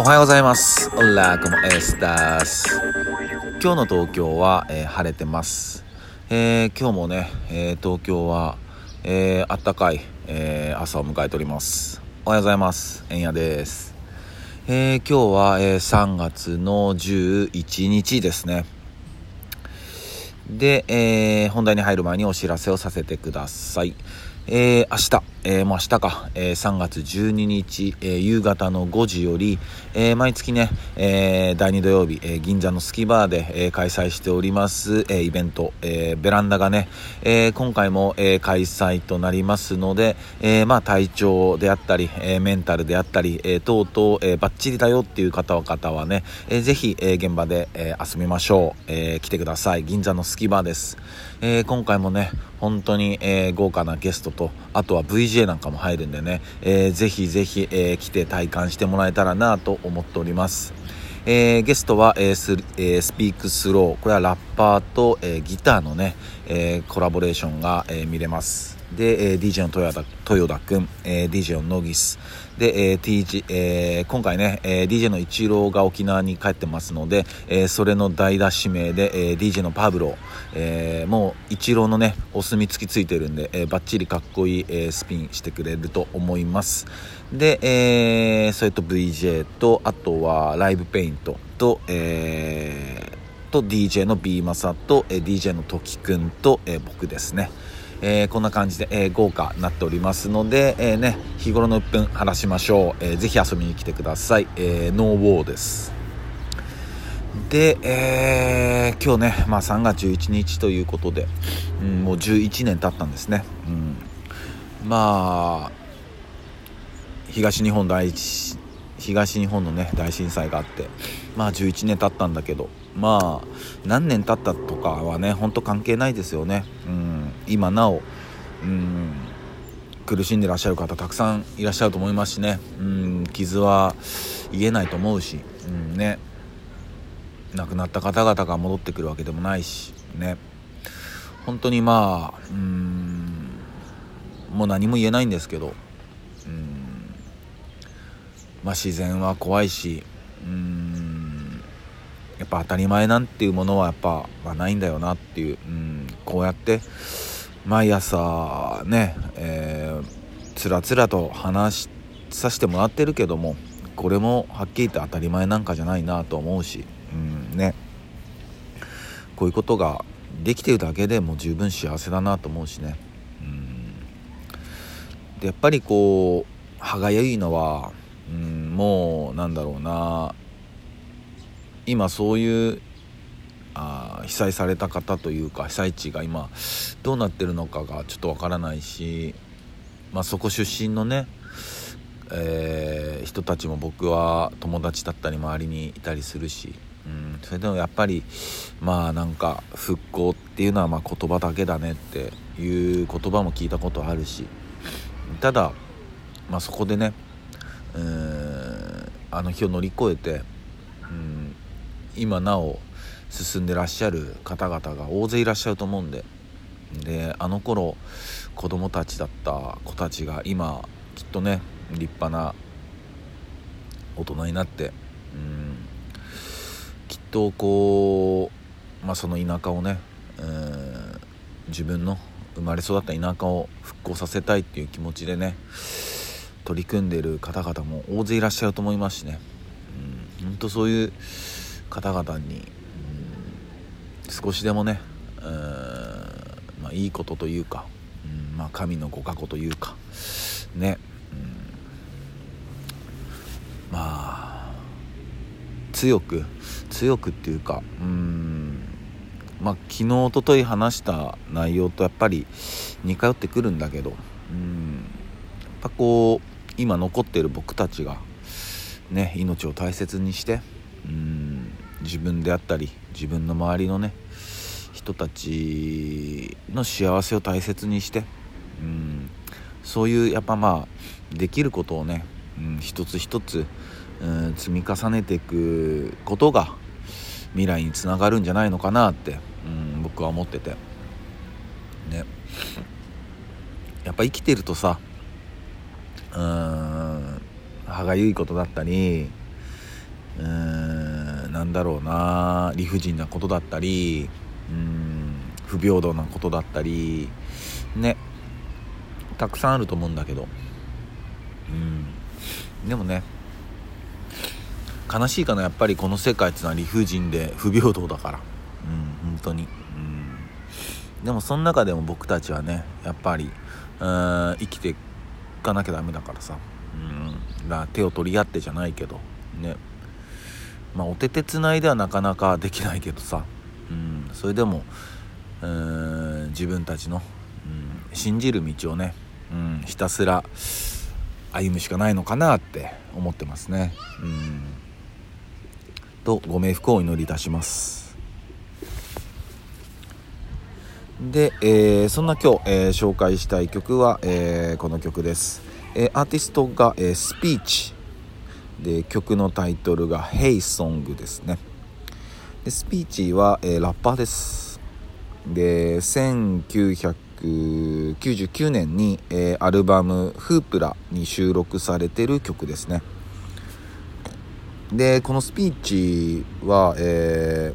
おはようございます。オラコモエスタス。今日の東京は、えー晴れてます。えー今日もね、えー東京は、えあったかい、え朝を迎えております。おはようございます。えんやです。え今日は、え3月の11日ですね。で、えー本題に入る前にお知らせをさせてください。えー明日、えーもう明日か、えー3月12日、えー夕方の5時より、えー毎月ね、えー第2土曜日、えー銀座のスキバーで、えー開催しております、えーイベント、えーベランダがね、えー今回も、えー開催となりますので、えーまあ体調であったり、えーメンタルであったり、えー等々、えーバッチリだよっていう方は方はね、えーぜひ、えー現場で、えー遊びましょう、えー来てください。銀座のスキバーです。えー今回もね、本当に、えー豪華なゲストと、あとは VJ なんかも入るんでね、えーぜひぜひ、えー来て体感してもらえたらなと思っております。えーゲストは、えースえースピークスロー。これはラッパーと、えギターのね、えコラボレーションが、え見れます。で、えー DJ の豊田豊田くん、えー DJ のノギス。で、えー TG えー今回ね、えー DJ のイチローが沖縄に帰ってますので、えーそれの代打指名で、えー DJ のパブロ、えーもうイチローのね、お墨付きついてるんで、えーバッチリかっこいい、えースピンしてくれると思います。で、えーそれと VJ と、あとはライブペイントと、えーと DJ の B マサと、えー DJ のトキくんと、えー僕ですね。えーこんな感じで、えー豪華になっておりますので、えーね、日頃の鬱憤晴らしましょう。えーぜひ遊びに来てください。えーノーウォーです。で、え今日ね、まあ、3月11日ということで、うん、もう11年経ったんですね。うん、まあ東日本大震東日本のね大震災があってまあ11年経ったんだけどまあ何年経ったとかはね本当関係ないですよね、うん、今なお、うん、苦しんでらっしゃる方たくさんいらっしゃると思いますしね、うん、傷は癒えないと思うし、うんね、亡くなった方々が戻ってくるわけでもないしね。本当にまあうんもう何も言えないんですけどうんまあ自然は怖いしうんやっぱ当たり前なんていうものはやっぱ、まあ、ないんだよなっていう、うん、こうやって毎朝ね、えー、つらつらと話させてもらってるけどもこれもはっきり言って当たり前なんかじゃないなと思うし、うんね、こういうことができてるだけでも十分幸せだなと思うしね。うん。でやっぱりこう歯がゆいのは、うん、もうなんだろうな。今そういうあ被災された方というか被災地が今どうなってるのかがちょっとわからないし、まあ、そこ出身のね、えー人たちも僕は友達だったり周りにいたりするし、うん、それでもやっぱりまあなんか復興っていうのはま言葉だけだねっていう言葉も聞いたことあるしただ、まあ、そこでねうんあの日を乗り越えて、うん、今なお進んでらっしゃる方々が大勢いらっしゃると思うんで。であの頃子供たちだった子たちが今きっとね立派な大人になって、うん、きっとこう、まあ、その田舎をね、うん自分の生まれ育った田舎を復興させたいっていう気持ちでね取り組んでる方々も大勢いらっしゃると思いますしね、うん、本当そういう方々に、少しでもね、うんまあ、いいことというか、うんまあ、神のご加護というかね、うん、まあ強く強くっていうかうんまあ昨日おととい話した内容とやっぱり似通ってくるんだけどうんやっぱこう今残ってる僕たちがね命を大切にしてうん自分であったり自分の周りのね人たちの幸せを大切にしてうんそういうやっぱまあできることをね、うん、一つ一つ、うん、積み重ねていくことが未来につながるんじゃないのかなって、うん、僕は思ってて。ね。やっぱ生きてるとさうん歯がゆいことだったりうんなんだろうな理不尽なことだったりうん不平等なことだったりねたくさんあると思うんだけど。うん。でもね悲しいかなやっぱりこの世界っていうのは理不尽で不平等だから。うん本当に。うん。でもその中でも僕たちはねやっぱりうん生きていかなきゃダメだからさ。うん。だ手を取り合ってじゃないけどね。まあお手手つないではなかなかできないけどさ。うんそれでもうん自分たちの、うん、信じる道をね、うん、ひたすら歩むしかないのかなって思ってますね。うん。とご冥福をお祈りいたします。で、えー、そんな今日、えー、紹介したい曲は、えー、この曲です、えアーティストが、えスピーチ。で曲のタイトルが「Hey Song」ですね。でスピーチは、えラッパーです。で1999年に、えアルバム「フープラ」に収録されてる曲ですね。でこのスピーチは、え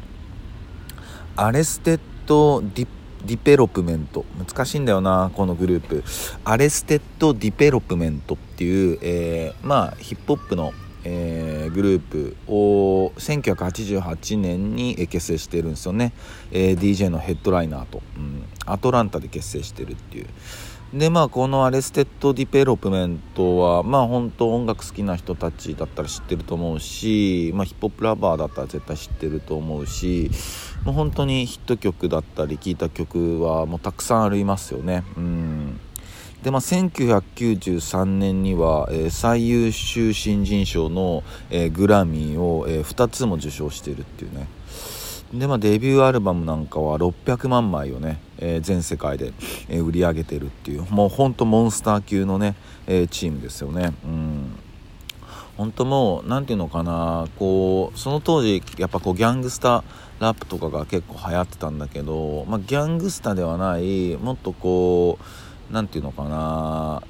ー、アレステッド・ディディベロップメント。難しいんだよなこのグループ。アレステッド・ディベロップメントっていう、えー、まあヒップホップの、えー、グループを1988年に結成してるんですよね、えー、DJ のヘッドライナーと、うん、アトランタで結成してるっていう。でまあこのアレステッド・ディベロップメントはまあ本当音楽好きな人たちだったら知ってると思うし、まあ、ヒップホップラバーだったら絶対知ってると思うしもう本当にヒット曲だったり聴いた曲はもうたくさんありますよね。うん。でまあ1993年には、えー、最優秀新人賞の、えー、グラミーを、えー、2つも受賞してるっていうね。でまあデビューアルバムなんかは600万枚をね、え、全世界で、え、売り上げてるっていうもうほんとモンスター級のね、え、チームですよね。うん。本当もう何ていうのかなこうその当時やっぱこうギャングスターラップとかが結構流行ってたんだけど、まあ、ギャングスターではないもっとこう何ていうのかな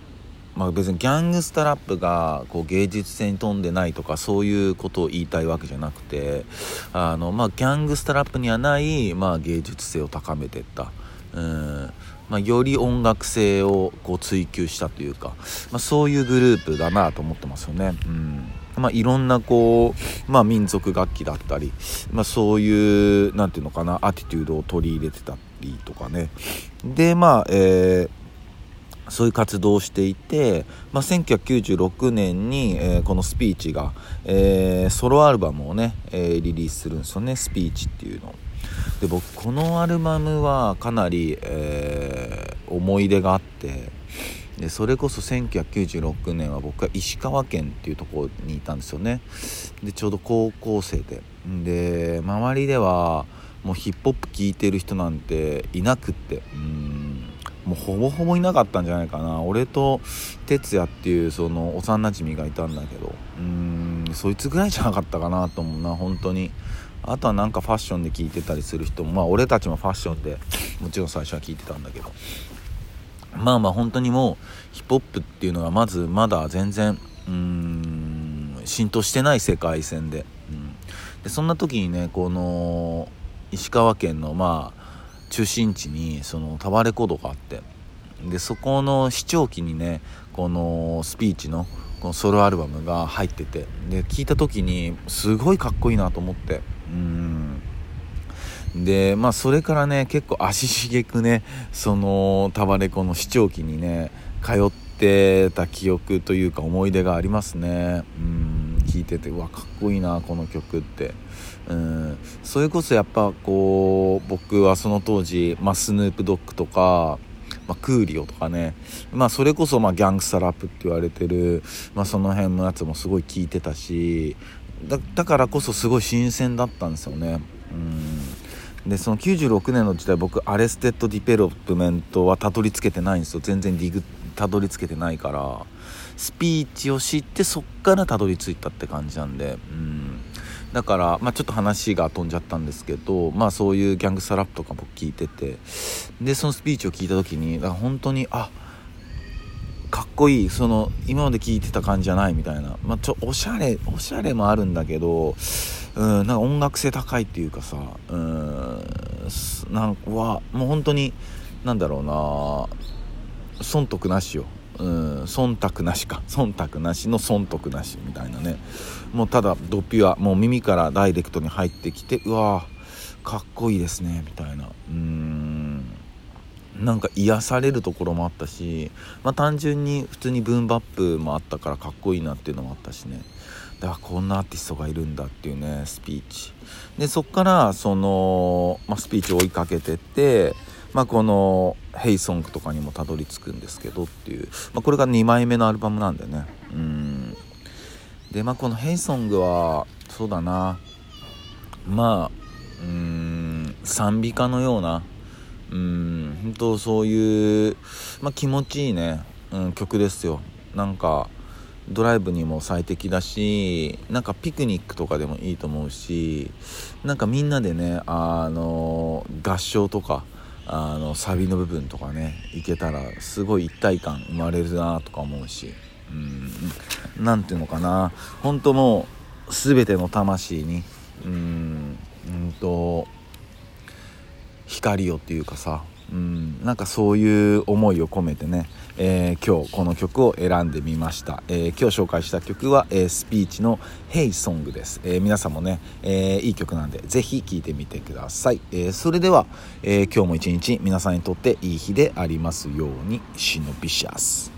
まあ、別にギャングスタラップがこう芸術性に富んでないとかそういうことを言いたいわけじゃなくてあの、まあ、ギャングスタラップにはない、まあ、芸術性を高めていった。うんまあ、より音楽性をこう追求したというか、まあ、そういうグループだなと思ってますよね。うんまあ、いろんなこう、まあ、民族楽器だったり、まあ、そういう何て言うのかなアティテュードを取り入れてたりとかねでまあえーそういう活動をしていて、まあ、1996年に、えー、このスピーチが、えー、ソロアルバムをね、えー、リリースするんですよね。スピーチっていうの。で僕このアルバムはかなり、え思い出があってでそれこそ1996年は僕は石川県っていうところにいたんですよね。でちょうど高校生で。で周りではもうヒップホップ聴いてる人なんていなくって。うん。もうほぼほぼいなかったんじゃないかな。俺と哲也っていうその幼なじみがいたんだけど。うーんそいつぐらいじゃなかったかなと思うな本当に。あとはなんかファッションで聞いてたりする人も。まあ俺たちもファッションでもちろん最初は聞いてたんだけど。まあまあ本当にもうヒップホップっていうのがまずまだ全然うん浸透してない世界線で,、うん、でそんな時にねこの石川県のまあ中心地にそのタワレコードがあってでそこの視聴器にねこのスピーチのこのソロアルバムが入っててで聞いた時にすごいかっこいいなと思ってうん。でまあそれからね結構足しげくねそのタワレコの視聴器にね通ってた記憶というか思い出がありますね。うん。聞いててうわかっこいいなこの曲って。うん。それこそやっぱこう僕はその当時、まあ、スヌープドッグとか、まあ、クーリオとかね、まあ、それこそまあギャングスタラップって言われてる、まあ、その辺のやつもすごい聞いてたしだからこそすごい新鮮だったんですよね。うん。でその96年の時代僕アレステッド・ディベロップメントはたどり着けてないんですよ。全然リグたどり着けてないから。スピーチを知ってそっからたどり着いたって感じなんでうん。だから、まあ、ちょっと話が飛んじゃったんですけど、まあ、そういうギャングスタラップとか僕聞いててでそのスピーチを聞いた時にだから本当にあかっこいいその今まで聞いてた感じじゃないみたいな、まあ、ちょおしゃれおしゃれもあるんだけどうんなんか音楽性高いっていうかさうんなんかはもう本当になんだろうな損得なしよ。うん忖度なしか。忖度なしの損得なしみたいなね。もうただドピュアもう耳からダイレクトに入ってきてうわかっこいいですねみたいな。うん。なんか癒されるところもあったし、まあ、単純に普通にブーンバップもあったからかっこいいなっていうのもあったしね。だからこんなアーティストがいるんだっていうねスピーチ。でそっからその、まあ、スピーチを追いかけてってまあ、この「ヘイソングとかにもたどり着くんですけどっていう、まあ、これが2枚目のアルバムなんでね。うん。でまあこの「ヘイソングはそうだな。まあうん賛美歌のようなうん本当そういう、まあ、気持ちいいね、うん、曲ですよ。なんかドライブにも最適だしなんかピクニックとかでもいいと思うしなんかみんなでねあの合唱とかあのサビの部分とかねいけたらすごい一体感生まれるなとか思うしうん何ていうのかな。本当もう全ての魂にうんうんと光をっていうかさうん、なんかそういう思いを込めてね、えー、今日この曲を選んでみました、えー、今日紹介した曲は、えー、スピーチの「Hey Song」です、え皆さんもね、えいい曲なんでぜひ聴いてみてください、えそれでは、え今日も一日皆さんにとっていい日でありますようにシノビシャス